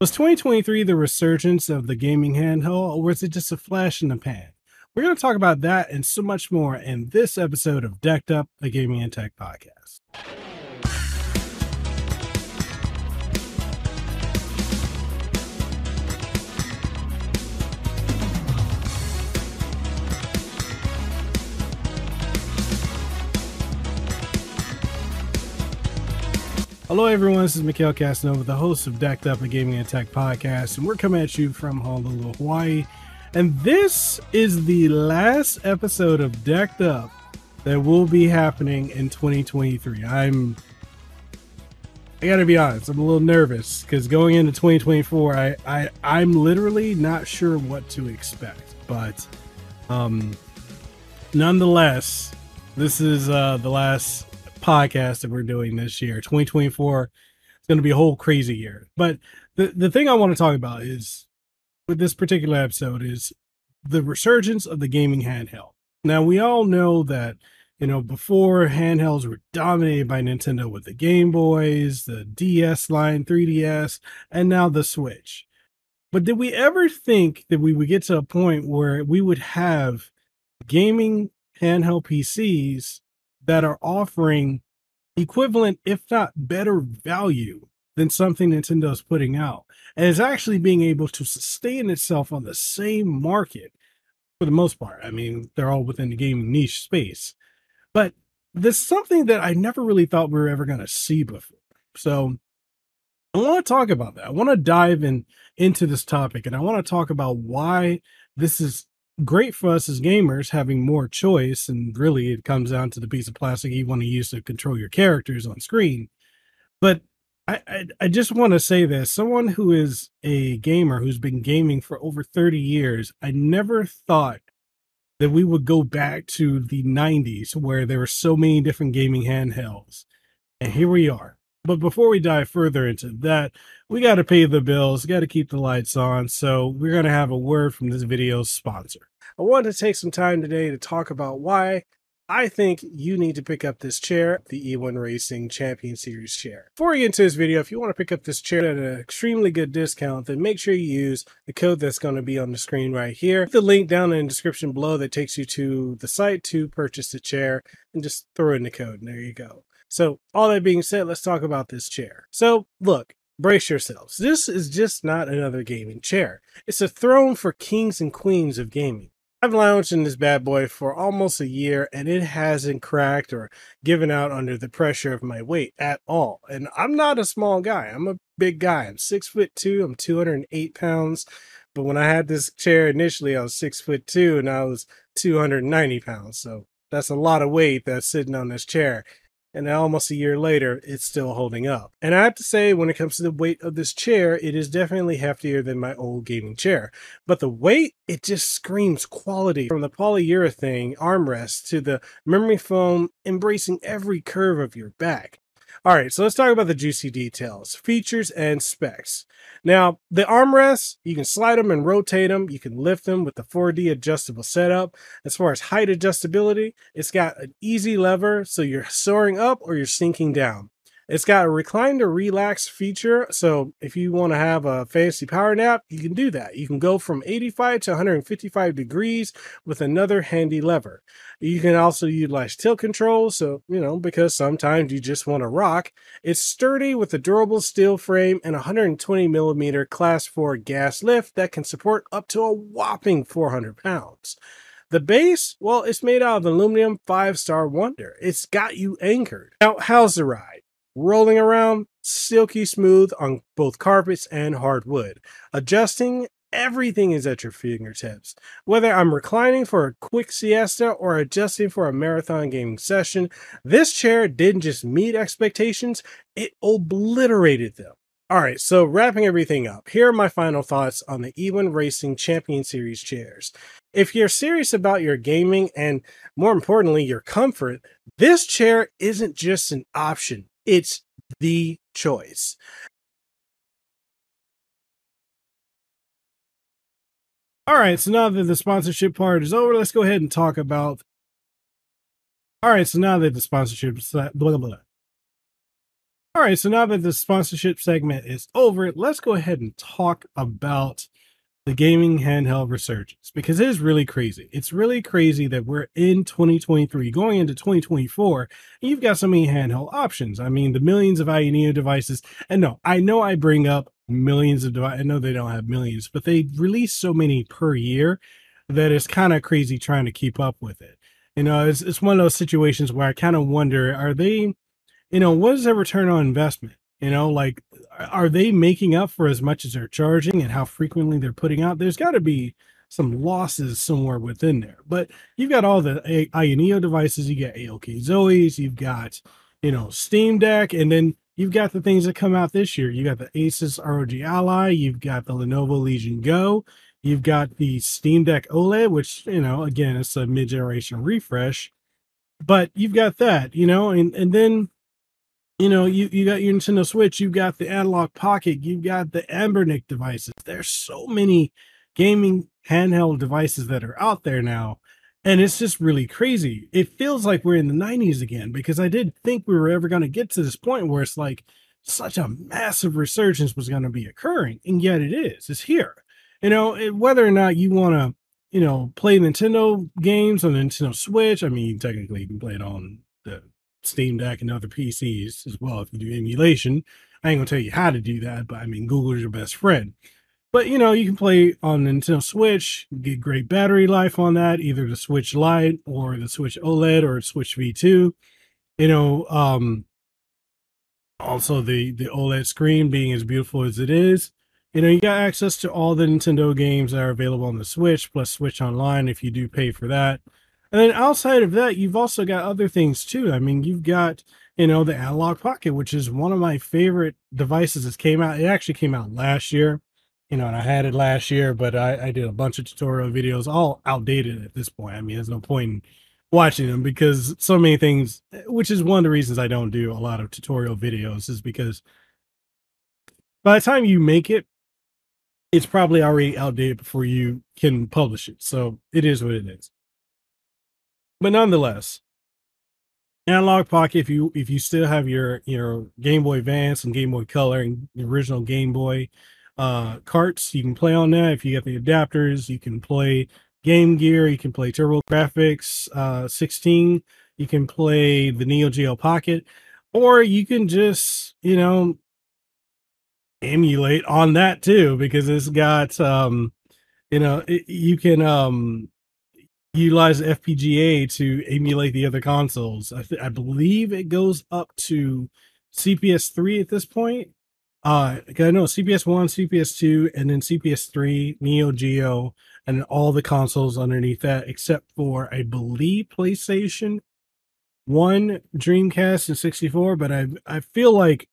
Was 2023 the resurgence of the gaming handheld, or was it just a flash in the pan? We're going to talk about that and so much more in this episode of Decked Up, a Gaming and Tech podcast. Hello, everyone. This is Mekel Kasanova, the host of Decked Up, a Gaming and Tech podcast, and we're coming at you from Honolulu, Hawaii. And this is the last episode of Decked Up that will be happening in 2023. I'm, I gotta be honest, I'm a little nervous because going into 2024, I, I, I'm literally not sure what to expect. But, um, nonetheless, this is uh the last podcast that we're doing this year. 2024 It's going to be a whole crazy year. But the, the thing I want to talk about is with this particular episode is the resurgence of the gaming handheld. Now, we all know that, you know, before handhelds were dominated by Nintendo with the Game Boys, the DS line, 3DS, and now the Switch. But did we ever think that we would get to a point where we would have gaming handheld PCs that are offering equivalent, if not better value than something Nintendo's putting out. And is actually being able to sustain itself on the same market for the most part. I mean, they're all within the gaming niche space. But there's something that I never really thought we were ever going to see before. So I want to talk about that. I want to dive in into this topic and I want to talk about why this is great for us as gamers having more choice and really it comes down to the piece of plastic you want to use to control your characters on screen. But I, I, I just want to say this someone who is a gamer who's been gaming for over 30 years i never thought that we would go back to the 90s where there were so many different gaming handhelds. And here we are but before we dive further into that, we got to pay the bills, got to keep the lights on. So we're going to have a word from this video's sponsor. I wanted to take some time today to talk about why I think you need to pick up this chair, the EWin Racing Champion Series chair. Before we get into this video, if you want to pick up this chair at an extremely good discount, then make sure you use the code that's going to be on the screen right here. The link down in the description below that takes you to the site to purchase the chair and just throw in the code and there you go. So, all that being said, let's talk about this chair. So, look, brace yourselves. This is just not another gaming chair. It's a throne for kings and queens of gaming. I've lounged in this bad boy for almost a year and it hasn't cracked or given out under the pressure of my weight at all. And I'm not a small guy. I'm a big guy. I'm six foot two. I'm 208 pounds. But when I had this chair initially, I was six foot two and I was 290 pounds. So that's a lot of weight that's sitting on this chair and now almost a year later, it's still holding up. And I have to say, when it comes to the weight of this chair, it is definitely heftier than my old gaming chair. But the weight, it just screams quality from the polyurethane armrest to the memory foam embracing every curve of your back. All right, so let's talk about the juicy details, features, and specs. Now, the armrests, you can slide them and rotate them. You can lift them with the 4D adjustable setup. As far as height adjustability, it's got an easy lever, so you're soaring up or you're sinking down. It's got a recline to relax feature. So if you want to have a fancy power nap, you can do that. You can go from 85 to 155 degrees with another handy lever. You can also utilize tilt control. So, you know, because sometimes you just want to rock. It's sturdy with a durable steel frame and 120 millimeter class 4 gas lift that can support up to a whopping 400 pounds. The base, well, it's made out of aluminum five star wonder. It's got you anchored. Now, how's the ride? Rolling around silky smooth on both carpets and hardwood. Adjusting, everything is at your fingertips. Whether I'm reclining for a quick siesta or adjusting for a marathon gaming session, this chair didn't just meet expectations, it obliterated them. All right, so wrapping everything up, here are my final thoughts on the EWin Racing Champion Series chairs. If you're serious about your gaming and more importantly, your comfort, this chair isn't just an option. It's the choice. All right, so now that the sponsorship part is over, let's go ahead and talk about. All right, so now that the sponsorship, blah, blah, blah. All right, so now that the sponsorship segment is over, let's go ahead and talk about the gaming handheld resurgence because it is really crazy. It's really crazy that we're in 2023 going into 2024 and you've got so many handheld options. I mean, the millions of Ayaneo devices. And no, I know I bring up millions of devices. I know they don't have millions, but they release so many per year that it's kind of crazy trying to keep up with it. You know, it's, it's one of those situations where I kind of wonder, are they, you know, what is their return on investment? You know, like, are they making up for as much as they're charging and how frequently they're putting out? There's got to be some losses somewhere within there. But you've got all the Ayaneo devices, you got AOKZOEs, you've got, you know, Steam Deck, and then you've got the things that come out this year. You got the Asus ROG Ally, you've got the Lenovo Legion Go, you've got the Steam Deck OLED, which, you know, again, it's a mid generation refresh. But you've got that, you know, and, and then you know, you, you got your Nintendo Switch, you've got the Analog Pocket, you've got the Anbernic devices. There's so many gaming handheld devices that are out there now. And it's just really crazy. It feels like we're in the 90s again because I didn't think we were ever going to get to this point where it's like such a massive resurgence was going to be occurring. And yet it is. It's here. You know, whether or not you want to, you know, play Nintendo games on the Nintendo Switch, I mean, technically you can play it on the Steam Deck and other PCs as well if you do emulation. I ain't gonna tell you how to do that, but I mean Google's your best friend. But you know, you can play on Nintendo Switch, get great battery life on that, either the Switch Lite or the Switch OLED or Switch V2. You know, um also the the OLED screen being as beautiful as it is. You know, you got access to all the Nintendo games that are available on the Switch, plus Switch Online if you do pay for that. And then outside of that, you've also got other things too. I mean, you've got, you know, the analog pocket, which is one of my favorite devices that came out. It actually came out last year, you know, and I had it last year, but I, I did a bunch of tutorial videos, all outdated at this point. I mean, there's no point in watching them because so many things, which is one of the reasons I don't do a lot of tutorial videos, is because by the time you make it, it's probably already outdated before you can publish it. So it is what it is but nonetheless, analog pocket. If you if you still have your your Game Boy Advance and Game Boy Color and the original Game Boy uh, carts, you can play on that. If you get the adapters, you can play Game Gear. You can play TurboGrafx uh, 16. You can play the Neo Geo Pocket, or you can just you know emulate on that too because it's got um you know it, you can um utilize FPGA to emulate the other consoles. I, th- I believe it goes up to CPS three at this point. Uh, I know CPS one, CPS two, and then CPS three, Neo Geo, and all the consoles underneath that, except for I believe PlayStation one, Dreamcast, and sixty four. But I I feel like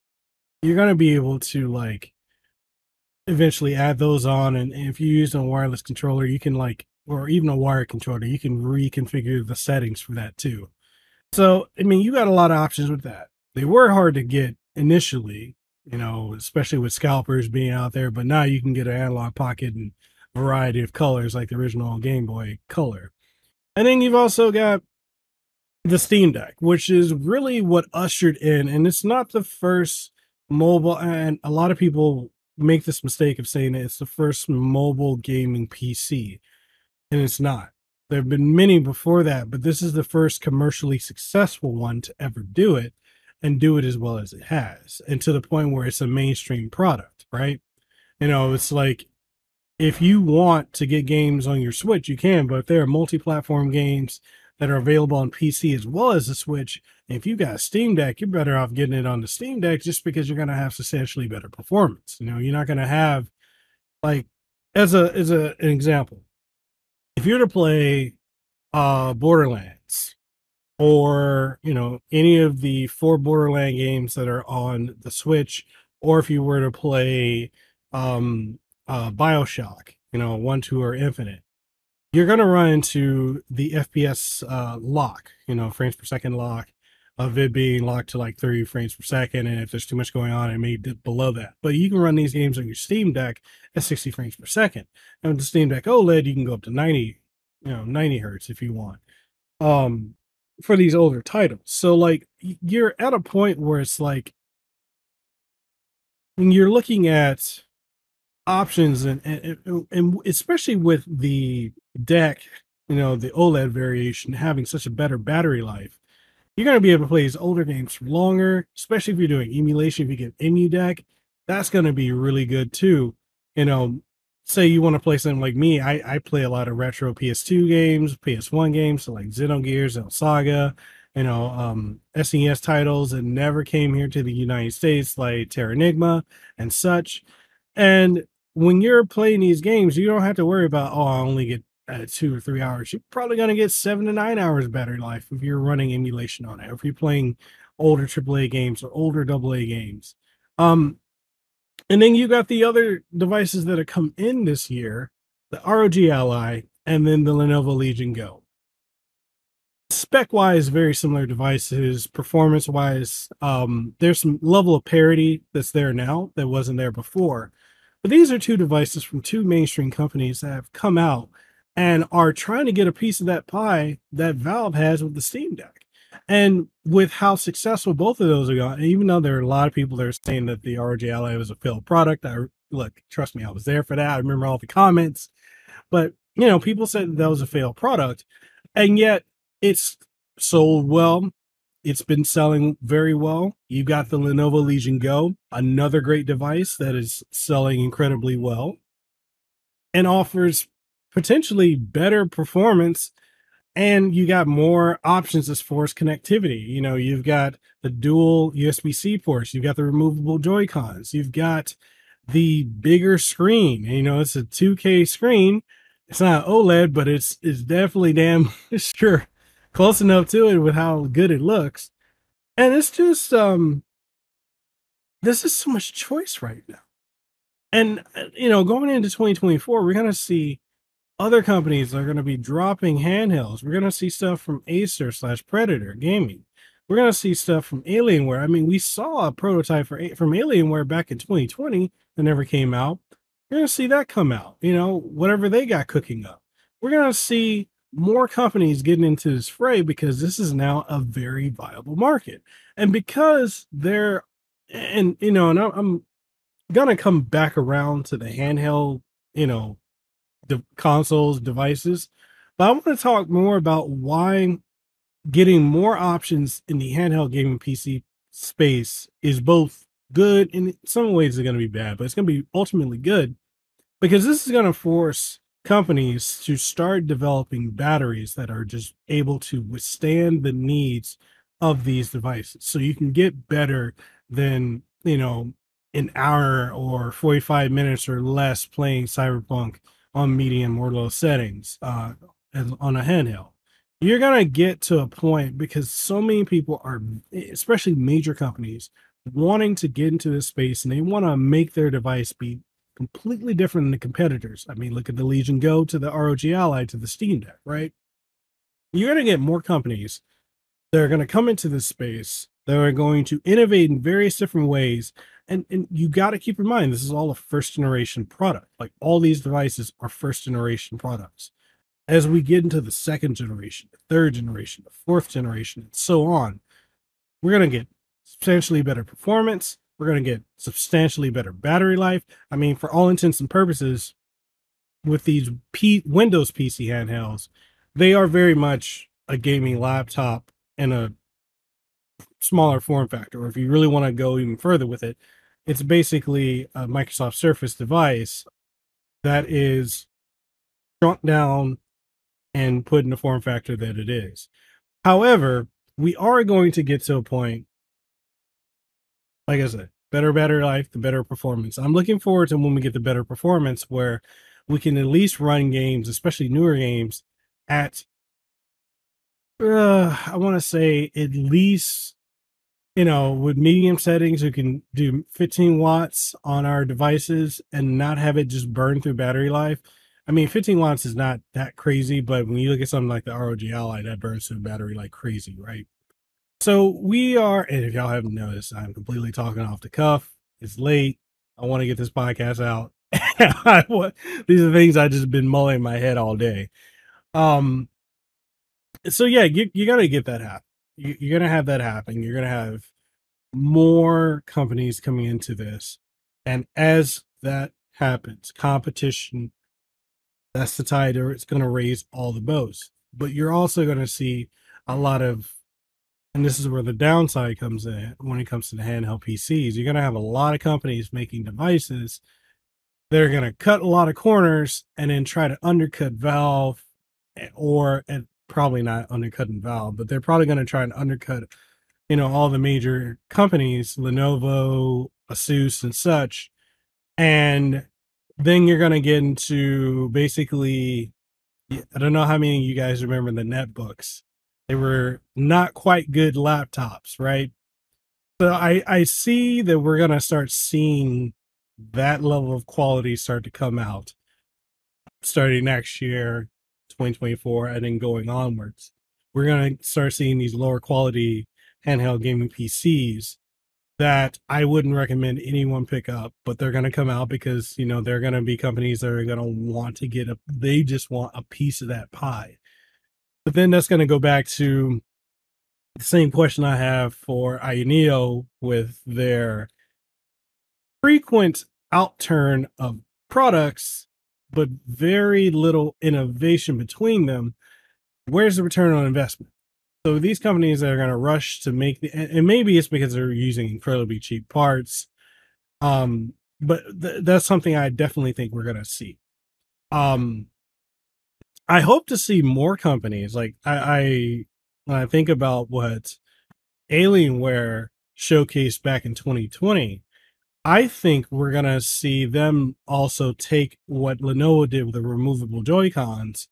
you're gonna be able to like eventually add those on, and, and if you use a wireless controller, you can like or even a wire controller, you can reconfigure the settings for that too. So, I mean, you got a lot of options with that. They were hard to get initially, you know, especially with scalpers being out there, but now you can get an analog pocket and variety of colors like the original Game Boy Color. And then you've also got the Steam Deck, which is really what ushered in, and it's not the first mobile, and a lot of people make this mistake of saying it's the first mobile gaming PC and it's not. There have been many before that, but this is the first commercially successful one to ever do it and do it as well as it has, and to the point where it's a mainstream product, right? You know, it's like if you want to get games on your Switch, you can, but if there are multi platform games that are available on PC as well as the Switch, if you got a Steam Deck, you're better off getting it on the Steam Deck just because you're going to have substantially better performance. You know, you're not going to have like as a as a an example, if you're to play uh Borderlands or you know any of the four Borderland games that are on the Switch, or if you were to play um uh Bioshock, you know, one, two, or infinite, you're gonna run into the FPS uh lock, you know, frames per second lock of it being locked to like 30 frames per second. And if there's too much going on, it may dip below that. But you can run these games on your Steam Deck at 60 frames per second. And with the Steam Deck OLED, you can go up to 90, you know, 90 hertz if you want. Um, for these older titles. So like you're at a point where it's like when you're looking at options and, and, and especially with the deck, you know, the OLED variation having such a better battery life, you're going to be able to play these older games for longer, especially if you're doing emulation. If you get EmuDeck, deck, that's going to be really good too. You know, say you want to play something like me, I, I play a lot of retro PS2 games, PS1 games, so like Xenogears, El Saga, you know, um, SNES titles that never came here to the United States, like Terra Terranigma and such. And when you're playing these games, you don't have to worry about, oh, I only get uh, two or three hours. You're probably going to get seven to nine hours battery life if you're running emulation on it, or if you're playing older AAA games or older AA games. Um, and then you got the other devices that have come in this year, the ROG Ally, and then the Lenovo Legion Go. Spec wise, very similar devices. Performance wise, um, there's some level of parity that's there now that wasn't there before. But these are two devices from two mainstream companies that have come out and are trying to get a piece of that pie that Valve has with the Steam Deck. And with how successful both of those are going, even though there are a lot of people that are saying that the Ally was a failed product, I look, trust me, I was there for that. I remember all the comments, but you know, people said that, that was a failed product, and yet it's sold well. It's been selling very well. You've got the Lenovo Legion Go, another great device that is selling incredibly well and offers potentially better performance and you got more options as far as connectivity. You know, you've got the dual USB C ports, you've got the removable Joy Cons, you've got the bigger screen. You know, it's a 2K screen. It's not OLED, but it's it's definitely damn sure close enough to it with how good it looks. And it's just um this is so much choice right now. And uh, you know, going into 2024, we're gonna see other companies are going to be dropping handhelds. We're going to see stuff from Acer slash Predator Gaming. We're going to see stuff from Alienware. I mean, we saw a prototype for from Alienware back in 2020 that never came out. We're going to see that come out. You know, whatever they got cooking up. We're going to see more companies getting into this fray because this is now a very viable market, and because they're and you know, and I'm, I'm gonna come back around to the handheld, you know, the consoles, devices. But I want to talk more about why getting more options in the handheld gaming PC space is both good and in some ways it's going to be bad, but it's going to be ultimately good because this is going to force companies to start developing batteries that are just able to withstand the needs of these devices. So you can get better than, you know, an hour or 45 minutes or less playing Cyberpunk on medium or low settings uh, on a handheld. You're gonna get to a point because so many people are, especially major companies, wanting to get into this space and they want to make their device be completely different than the competitors. I mean, look at the Legion Go to the ROG Ally to the Steam Deck, right? You're gonna get more companies that are gonna come into this space that are going to innovate in various different ways. And and you got to keep in mind this is all a first generation product. Like all these devices are first generation products. As we get into the second generation the third generation the fourth generation and so on we're going to get substantially better performance. We're going to get substantially better battery life. I mean for all intents and purposes with these P- windows pc handhelds they are very much a gaming laptop and a smaller form factor, or if you really want to go even further with it, it's basically a Microsoft Surface device that is shrunk down and put in the form factor that it is. However, we are going to get to a point, like I said, better battery life, the better performance. I'm looking forward to when we get the better performance where we can at least run games, especially newer games, at uh, I want to say at least you know, with medium settings, we can do 15 watts on our devices and not have it just burn through battery life. I mean, 15 watts is not that crazy, but when you look at something like the ROG Ally, that burns through battery like crazy, right? So we are, and if y'all haven't noticed, I'm completely talking off the cuff. It's late. I want to get this podcast out. These are things I just been mulling in my head all day. Um, so yeah, you, you got to get that happen you're going to have that happen. You're going to have more companies coming into this. And as that happens, competition, that's the tide or it's going to raise all the boats. But you're also going to see a lot of, and this is where the downside comes in when it comes to the handheld PCs. You're going to have a lot of companies making devices They're going to cut a lot of corners and then try to undercut Valve eh, or, and probably not undercutting Valve, but they're probably going to try and undercut, you know, all the major companies, Lenovo, Asus, and such. And then you're going to get into basically, I don't know how many of you guys remember the netbooks. They were not quite good laptops, right? So I, I see that we're going to start seeing that level of quality start to come out starting next year 2024 and then going onwards. We're going to start seeing these lower quality handheld gaming PCs that I wouldn't recommend anyone pick up, but they're going to come out because, you know, they're going to be companies that are going to want to get a, they just want a piece of that pie. But then that's going to go back to the same question I have for Ayaneo with their frequent outturn of products but very little innovation between them, where's the return on investment? So these companies that are going to rush to make the, and maybe it's because they're using incredibly cheap parts. Um, but th- that's something I definitely think we're going to see. Um, I hope to see more companies like I, I when I think about what Alienware showcased back in 2020, I think we're gonna see them also take what Lenovo did with the removable Joy Cons.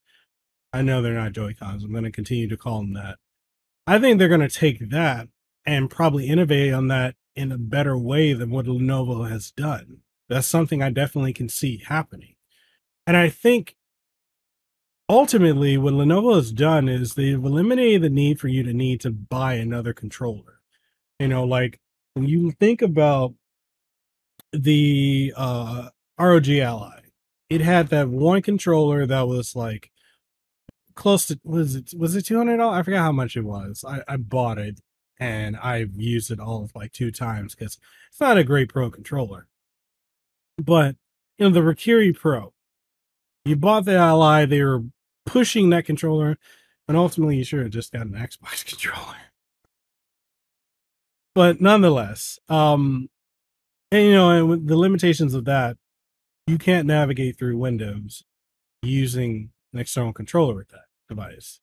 I know they're not Joy Cons. I'm gonna continue to call them that. I think they're gonna take that and probably innovate on that in a better way than what Lenovo has done. That's something I definitely can see happening. And I think ultimately what Lenovo has done is they've eliminated the need for you to need to buy another controller. You know, like when you think about the uh ROG Ally. It had that one controller that was like close to was it was it two hundred dollars? I forgot how much it was. I, I bought it and I've used it all of like two times because it's not a great pro controller. But you know, the Raikiri Pro, you bought the Ally, they were pushing that controller, and ultimately you should have just got an Xbox controller. But nonetheless, um, and you know, and the limitations of that, you can't navigate through Windows using an external controller with that device.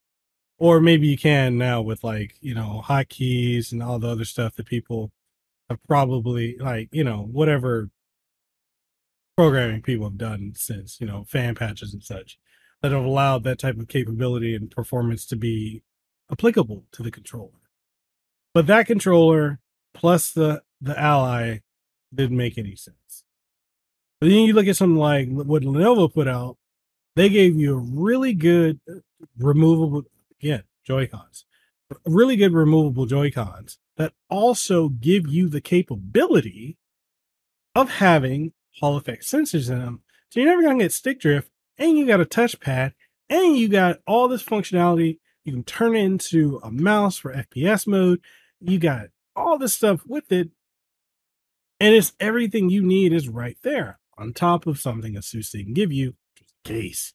Or maybe you can now with like, you know, hotkeys and all the other stuff that people have probably like, you know, whatever programming people have done since, you know, fan patches and such that have allowed that type of capability and performance to be applicable to the controller. But that controller plus the the ally didn't make any sense. But then you look at something like what Lenovo put out, they gave you a really good uh, removable, again, Joy-Cons, really good removable Joy-Cons that also give you the capability of having Hall effect sensors in them. So you're never going to get stick drift, and you got a touchpad, and you got all this functionality. You can turn it into a mouse for FPS mode. You got all this stuff with it and it's everything you need is right there on top of something Asus can give you, just case.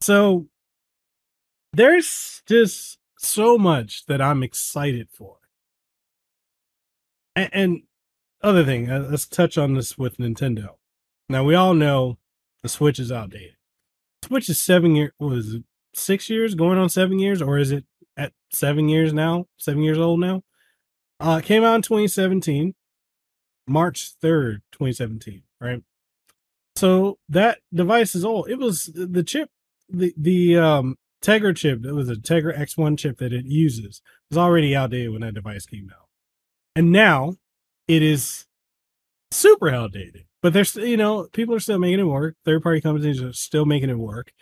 So there's just so much that I'm excited for. And, and other thing, uh, let's touch on this with Nintendo. Now we all know the Switch is outdated. Switch is seven years, was six years, going on seven years, or is it at seven years now? Seven years old now. Uh, came out in 2017. March 3rd, 2017, right? So that device is old. It was the chip, the the um Tegra chip, it was a Tegra X1 chip that it uses, was already outdated when that device came out. And now it is super outdated. But there's you know, people are still making it work. Third party companies are still making it work.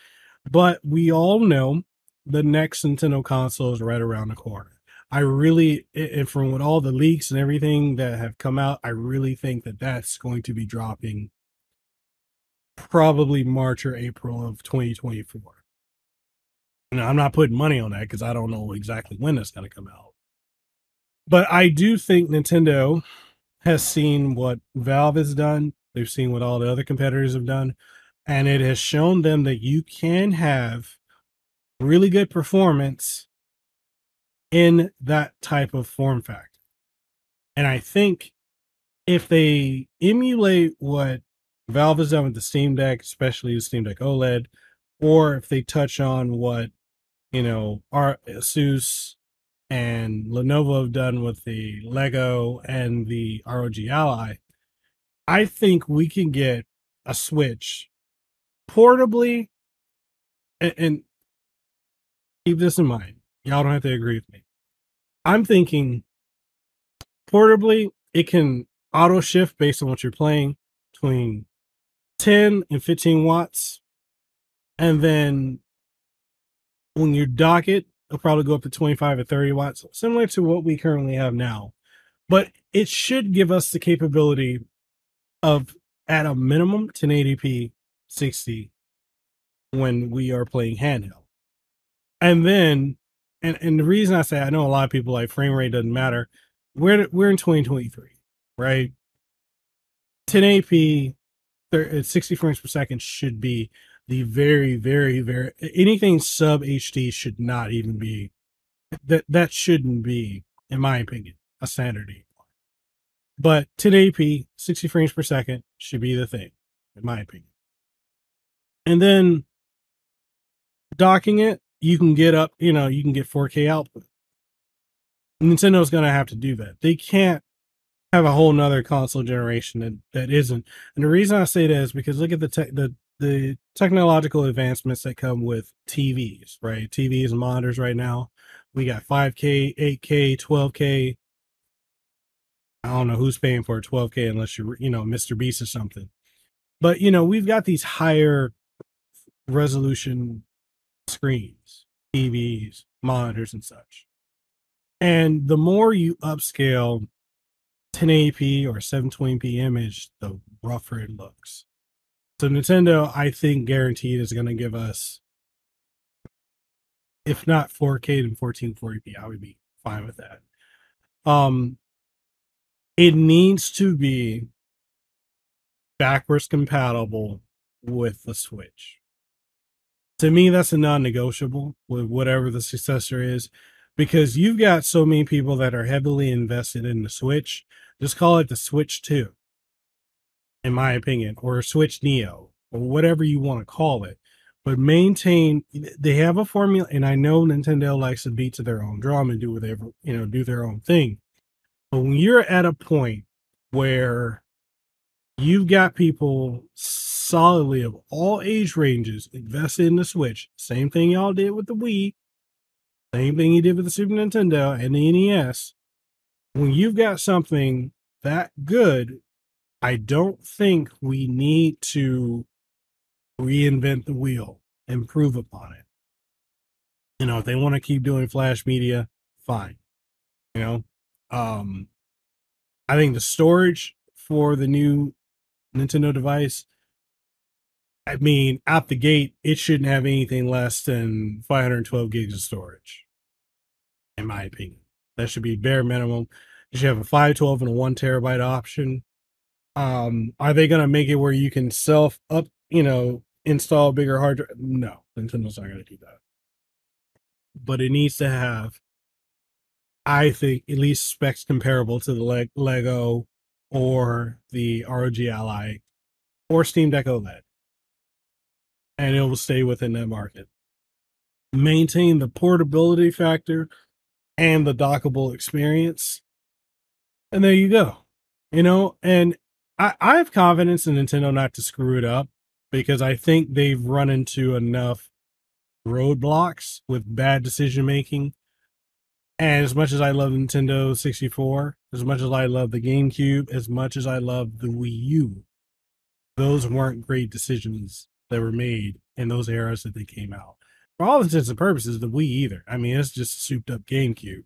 But we all know the next Nintendo console is right around the corner. I really, and from what all the leaks and everything that have come out, I really think that that's going to be dropping probably March or April of 2024. Now, I'm not putting money on that because I don't know exactly when that's going to come out. But I do think Nintendo has seen what Valve has done. They've seen what all the other competitors have done. And it has shown them that you can have really good performance in that type of form factor. And I think if they emulate what Valve has done with the Steam Deck, especially the Steam Deck OLED, or if they touch on what you know our Asus and Lenovo have done with the Lego and the ROG Ally, I think we can get a Switch portably and, and keep this in mind. Y'all don't have to agree with me. I'm thinking portably, it can auto shift based on what you're playing between 10 and 15 watts. And then when you dock it, it'll probably go up to 25 or 30 watts, similar to what we currently have now. But it should give us the capability of, at a minimum, 1080p 60 when we are playing handheld. And then, and, and the reason I say I know a lot of people like frame rate doesn't matter. We're we're in 2023, right? 1080p, uh, 60 frames per second should be the very, very, very anything sub HD should not even be that that shouldn't be, in my opinion, a standard anymore. But 1080p, 60 frames per second should be the thing, in my opinion. And then docking it, you can get up, you know, you can get 4K output. Nintendo's gonna have to do that. They can't have a whole nother console generation that, that isn't. And the reason I say that is because look at the te- the the technological advancements that come with TVs, right? TVs and monitors right now. We got 5K, 8K, 12K. I don't know who's paying for a 12K unless you're, you know, Mr. Beast or something. But, you know, we've got these higher resolution screens, TVs, monitors, and such. And the more you upscale 1080p or 720p image, the rougher it looks. So Nintendo, I think, guaranteed is going to give us, if not 4K and 1440p, I would be fine with that. Um, it needs to be backwards compatible with the Switch. To me, that's a non-negotiable with whatever the successor is, because you've got so many people that are heavily invested in the Switch. Just call it the Switch 2 in my opinion, or Switch Neo, or whatever you want to call it. But maintain they have a formula, and I know Nintendo likes to beat to their own drum and do whatever, you know, do their own thing. But when you're at a point where you've got people solidly of all age ranges invested in the Switch, same thing y'all did with the Wii, same thing you did with the Super Nintendo and the NES. When you've got something that good I don't think we need to reinvent the wheel, improve upon it. You know, if they want to keep doing flash media, fine. You know, um, I think the storage for the new Nintendo device, I mean, out the gate, it shouldn't have anything less than 512 gigs of storage, in my opinion. That should be bare minimum. You should have a 512 and a one terabyte option um, are they gonna make it where you can self up, you know, install bigger hard drive? No, Nintendo's not gonna do that. But it needs to have, I think, at least specs comparable to the Le- Lego or the ROG Ally or Steam Deck OLED, and it will stay within that market. Maintain the portability factor and the dockable experience, and there you go. You know, and I, I have confidence in Nintendo not to screw it up because I think they've run into enough roadblocks with bad decision making. And as much as I love Nintendo 64, as much as I love the GameCube, as much as I love the Wii U, those weren't great decisions that were made in those eras that they came out. For all intents and purposes, the Wii either. I mean, it's just a souped up GameCube.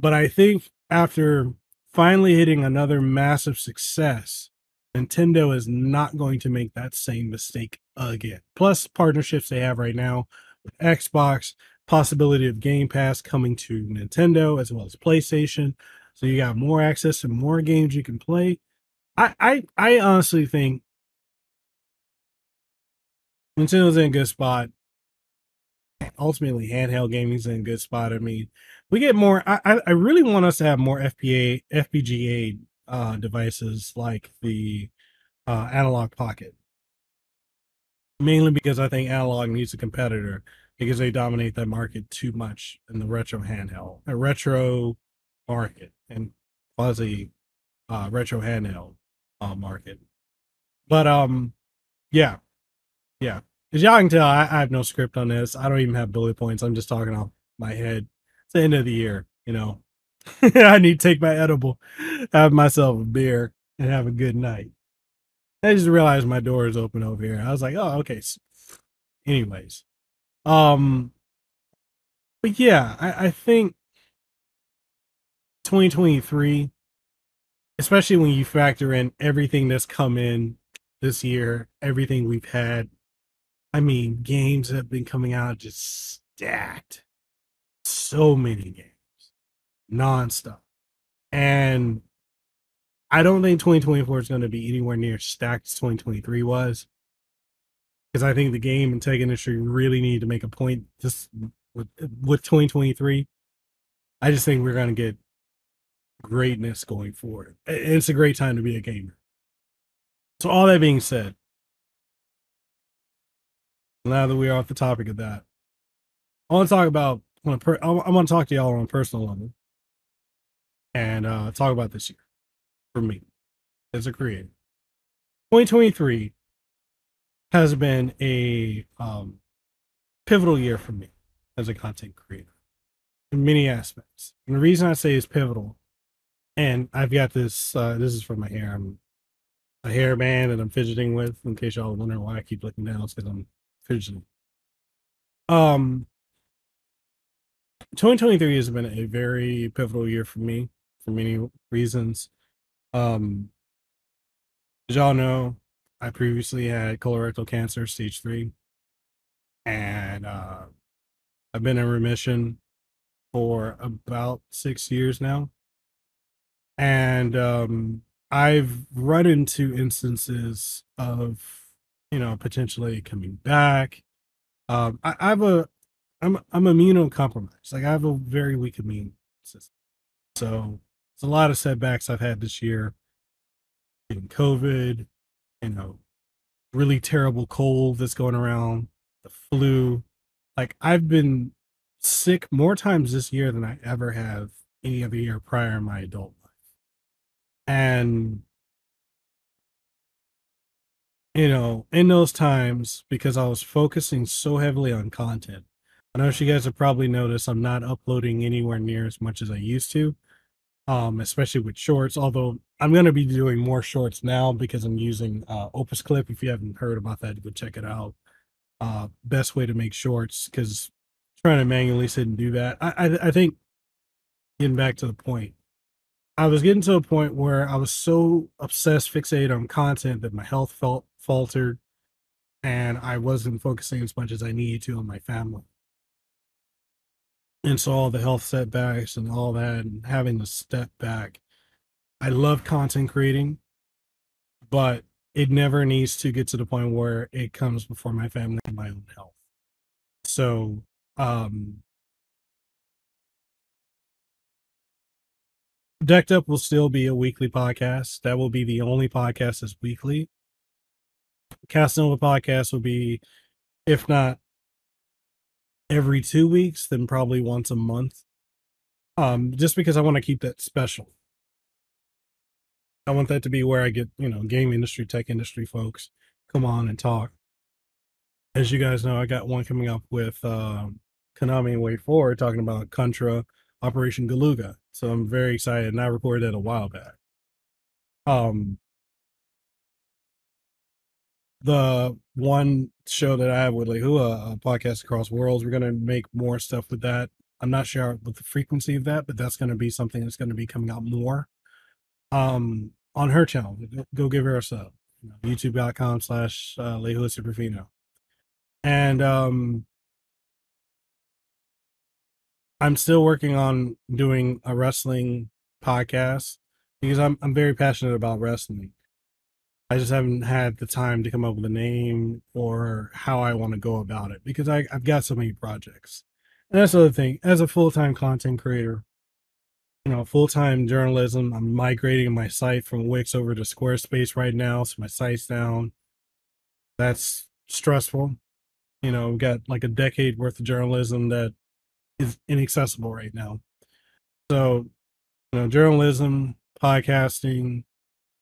But I think after finally hitting another massive success, Nintendo is not going to make that same mistake again. Plus, partnerships they have right now with Xbox, possibility of Game Pass coming to Nintendo as well as PlayStation. So you got more access to more games you can play. I I, I honestly think Nintendo's in a good spot. Ultimately, handheld gaming's in a good spot. I mean, we get more. I I really want us to have more FPA FPGA uh, devices like the uh, Analog Pocket, mainly because I think Analog needs a competitor because they dominate that market too much in the retro handheld, a retro market, and quasi uh, retro handheld uh, market. But um, yeah, yeah. As y'all can tell, I, I, have no script on this. I don't even have bullet points. I'm just talking off my head. It's the end of the year, you know. I need to take my edible, have myself a beer, and have a good night. I just realized my door is open over here. I was like, oh, okay. Anyways, um, but yeah, I, I think 2023, especially when you factor in everything that's come in this year, everything we've had. I mean, games have been coming out just stacked. So many games, nonstop. And I don't think 2024 is going to be anywhere near stacked as 2023 was. Because I think the game and tech industry really need to make a point just with, with 2023. I just think we're going to get greatness going forward. It's a great time to be a gamer. So, all that being said, now that we are off the topic of that, I want to talk about. I want to, talk to y'all on a personal level, and uh, talk about this year for me as a creator. 2023 has been a um, pivotal year for me as a content creator in many aspects. And the reason I say is pivotal, and I've got this. Uh, this is from my hair. I'm a hairband that I'm fidgeting with. In case y'all wondering why I keep looking down, it's because I'm fidgeting. Um, 2023 has been a very pivotal year for me for many reasons. Um, as y'all know, I previously had colorectal cancer, stage three, and uh, I've been in remission for about six years now. And um, I've run into instances of, you know, potentially coming back. Um, I, I have a, I'm I'm immunocompromised. Like I have a very weak immune system. So it's a lot of setbacks I've had this year. In COVID, you know, really terrible cold that's going around, the flu. Like I've been sick more times this year than I ever have any other year prior in my adult life. And you know, in those times, because I was focusing so heavily on content, I know you guys have probably noticed I'm not uploading anywhere near as much as I used to um, especially with shorts. Although I'm going to be doing more shorts now because I'm using uh, Opus Clip. If you haven't heard about that, go check it out. Uh, best way to make shorts because trying to manually sit and do that. I, I I think getting back to the point, I was getting to a point where I was so obsessed, fixated on content that my health felt faltered, and I wasn't focusing as much as I needed to on my family. And so all the health setbacks and all that and having to step back i love content creating but it never needs to get to the point where it comes before my family and my own health. So um decked up will still be a weekly podcast. That will be the only podcast that's weekly Kasanova podcast will be if not every two weeks then probably once a month. Um, just because I want to keep that special. I want that to be where I get, you know, game industry, tech industry folks come on and talk. As you guys know, I got one coming up with uh, Konami and WayForward talking about Contra Operation Galuga. So I'm very excited, and I recorded that a while back. Um, the one show that I have with Lehua, a podcast across worlds, we're gonna make more stuff with that. I'm not sure with the frequency of that, but that's gonna be something that's gonna be coming out more. Um, on her channel, go give her a sub. YouTube.com slash uh, Lehua Superfino. And um, I'm still working on doing a wrestling podcast because I'm I'm very passionate about wrestling I just haven't had the time to come up with a name or how I want to go about it because I, I've got so many projects. And that's the other thing. As a full time content creator, you know, full time journalism, I'm migrating my site from Wix over to Squarespace right now. So my site's down. That's stressful. You know, we've got like a decade worth of journalism that is inaccessible right now. So, you know, journalism, podcasting,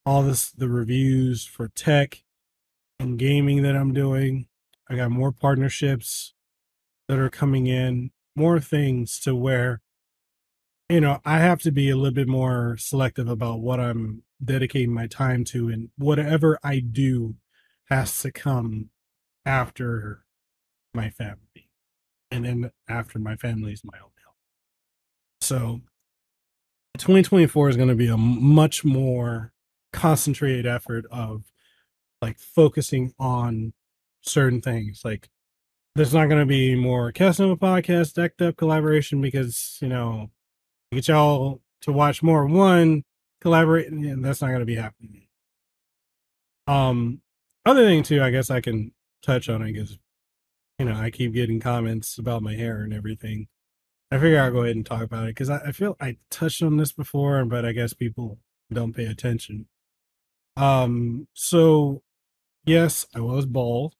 all this the reviews for tech and gaming that I'm doing. I got more partnerships that are coming in, more things to where you know, I have to be a little bit more selective about what I'm dedicating my time to and whatever I do has to come after my family. And then after my family is my own health. So 2024 is going to be a much more concentrated effort of like focusing on certain things. Like there's not going to be more Kasanova podcast, DeckedUP collaboration because, you know, get y'all to watch more one collaborate and that's not going to be happening. Um, other thing too, I guess I can touch on it because, you know, I keep getting comments about my hair and everything. I figure I'll go ahead and talk about it because I, I feel I touched on this before, but I guess people don't pay attention. Um, so yes, I was bald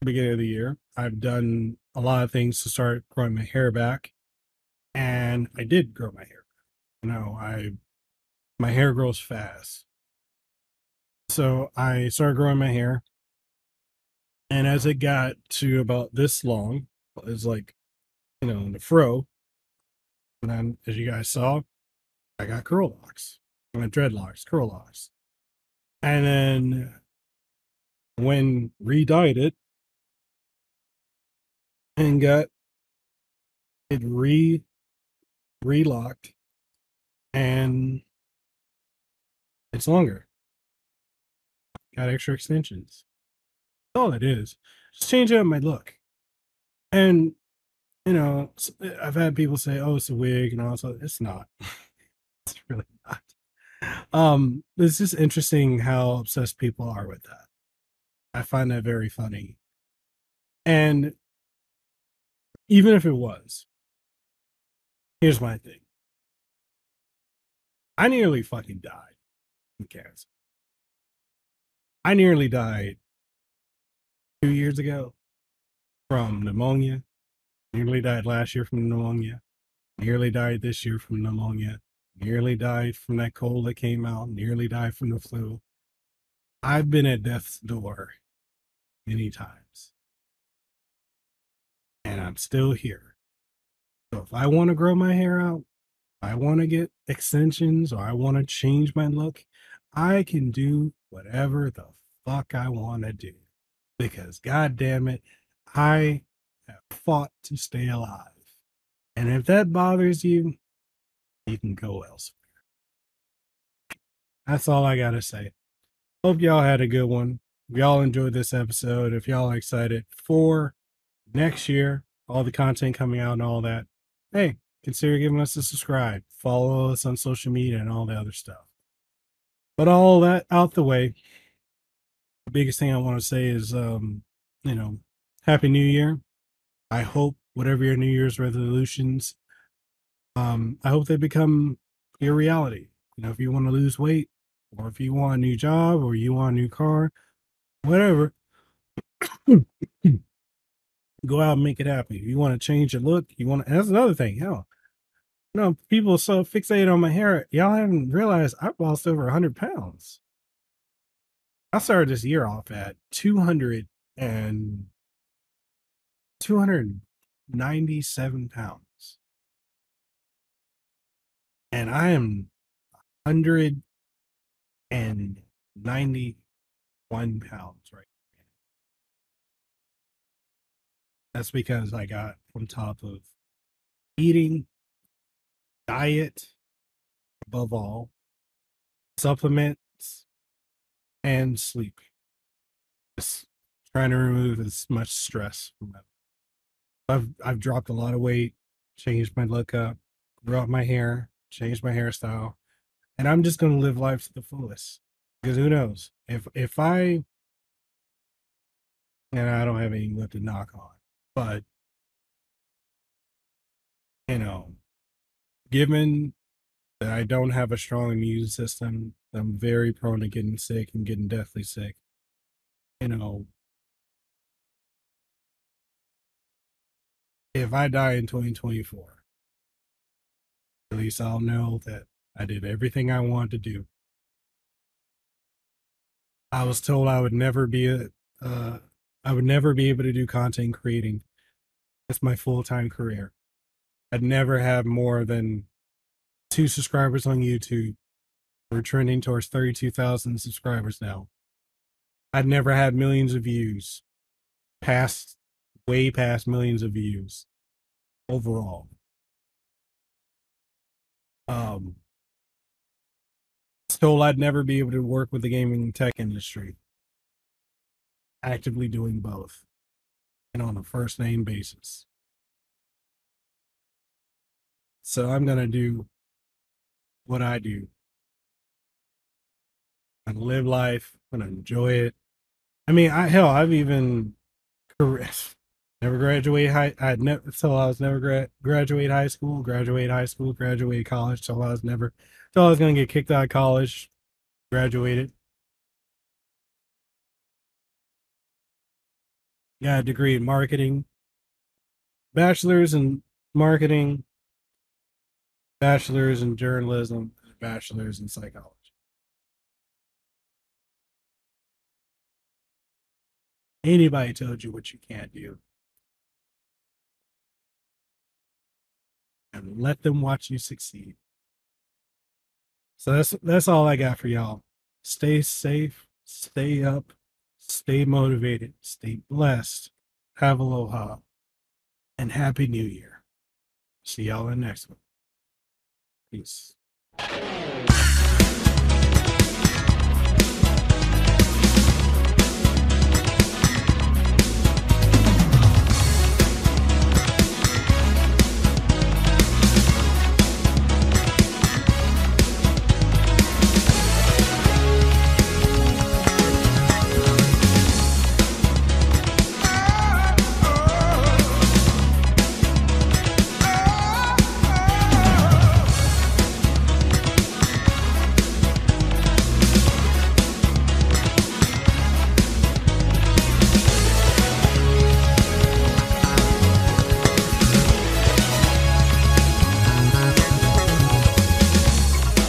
beginning of the year. I've done a lot of things to start growing my hair back. And I did grow my hair. You know, I my hair grows fast. So I started growing my hair. And as it got to about this long, it's like, you know, in the fro. And then as you guys saw, I got curl locks. I dreadlocks, curl locks. And then when re-dyed it and got it re relocked and it's longer. Got extra extensions. That's all it is. Just change up my look. And you know, I've had people say, "Oh, it's a wig," and also it's not. it's really not um it's just interesting how obsessed people are with that. I find that very funny. And even if it was here's my thing. I nearly fucking died from cancer. I nearly died two years ago from pneumonia. Nearly died last year from pneumonia. Nearly died this year from pneumonia nearly died from that cold that came out, nearly died from the flu. I've been at death's door many times. And I'm still here. So if I want to grow my hair out, I want to get extensions or I want to change my look, I can do whatever the fuck I want to do. Because god damn it, I have fought to stay alive. And if that bothers you, you can go elsewhere. That's all I got to say. Hope y'all had a good one. Y'all enjoyed this episode, if y'all are excited for next year, all the content coming out and all that, hey, consider giving us a subscribe, follow us on social media and all the other stuff. But all that out the way, the biggest thing I want to say is, um, you know, Happy New Year. I hope whatever your New Year's resolutions um, I hope they become your reality. You know, if you want to lose weight, or if you want a new job, or you want a new car, whatever, go out and make it happen. If you want to change your look, you want to, that's another thing. Hell, you know, people so fixated on my hair. Y'all haven't realized I've lost over 100 pounds. I started this year off at 200 and 297 pounds and I am 191 pounds right now. That's because I got on top of eating, diet, above all, supplements, and sleep. Just trying to remove as much stress from it. I've I've dropped a lot of weight, changed my look up, grew out my hair, change my hairstyle, and I'm just going to live life to the fullest. Because who knows? If if I and I don't have any left to knock on, but you know, given that I don't have a strong immune system, I'm very prone to getting sick and getting deathly sick. You know, if I die in 2024, at least I'll know that I did everything I wanted to do. I was told I would never be a, uh, I would never be able to do content creating. It's my full time career. I'd never have more than two subscribers on YouTube. We're trending towards 32,000 subscribers now. I'd never had millions of views, past, way past millions of views overall. Um, told I'd never be able to work with the gaming tech industry. Actively doing both and on a first name basis. So I'm going to do what I do. and live life. To enjoy it. I mean, I hell, I've even never graduate high. I never till I was never gra- graduate high school, graduate high school, graduate college. Till I was never, till I was gonna get kicked out of college, graduated. Got a degree in marketing, bachelor's in marketing, bachelor's in journalism, bachelor's in psychology. Anybody told you what you can't do. And let them watch you succeed. So that's that's all I got for y'all. Stay safe, stay up, stay motivated, stay blessed. Have aloha and happy new year. See y'all in the next one. Peace.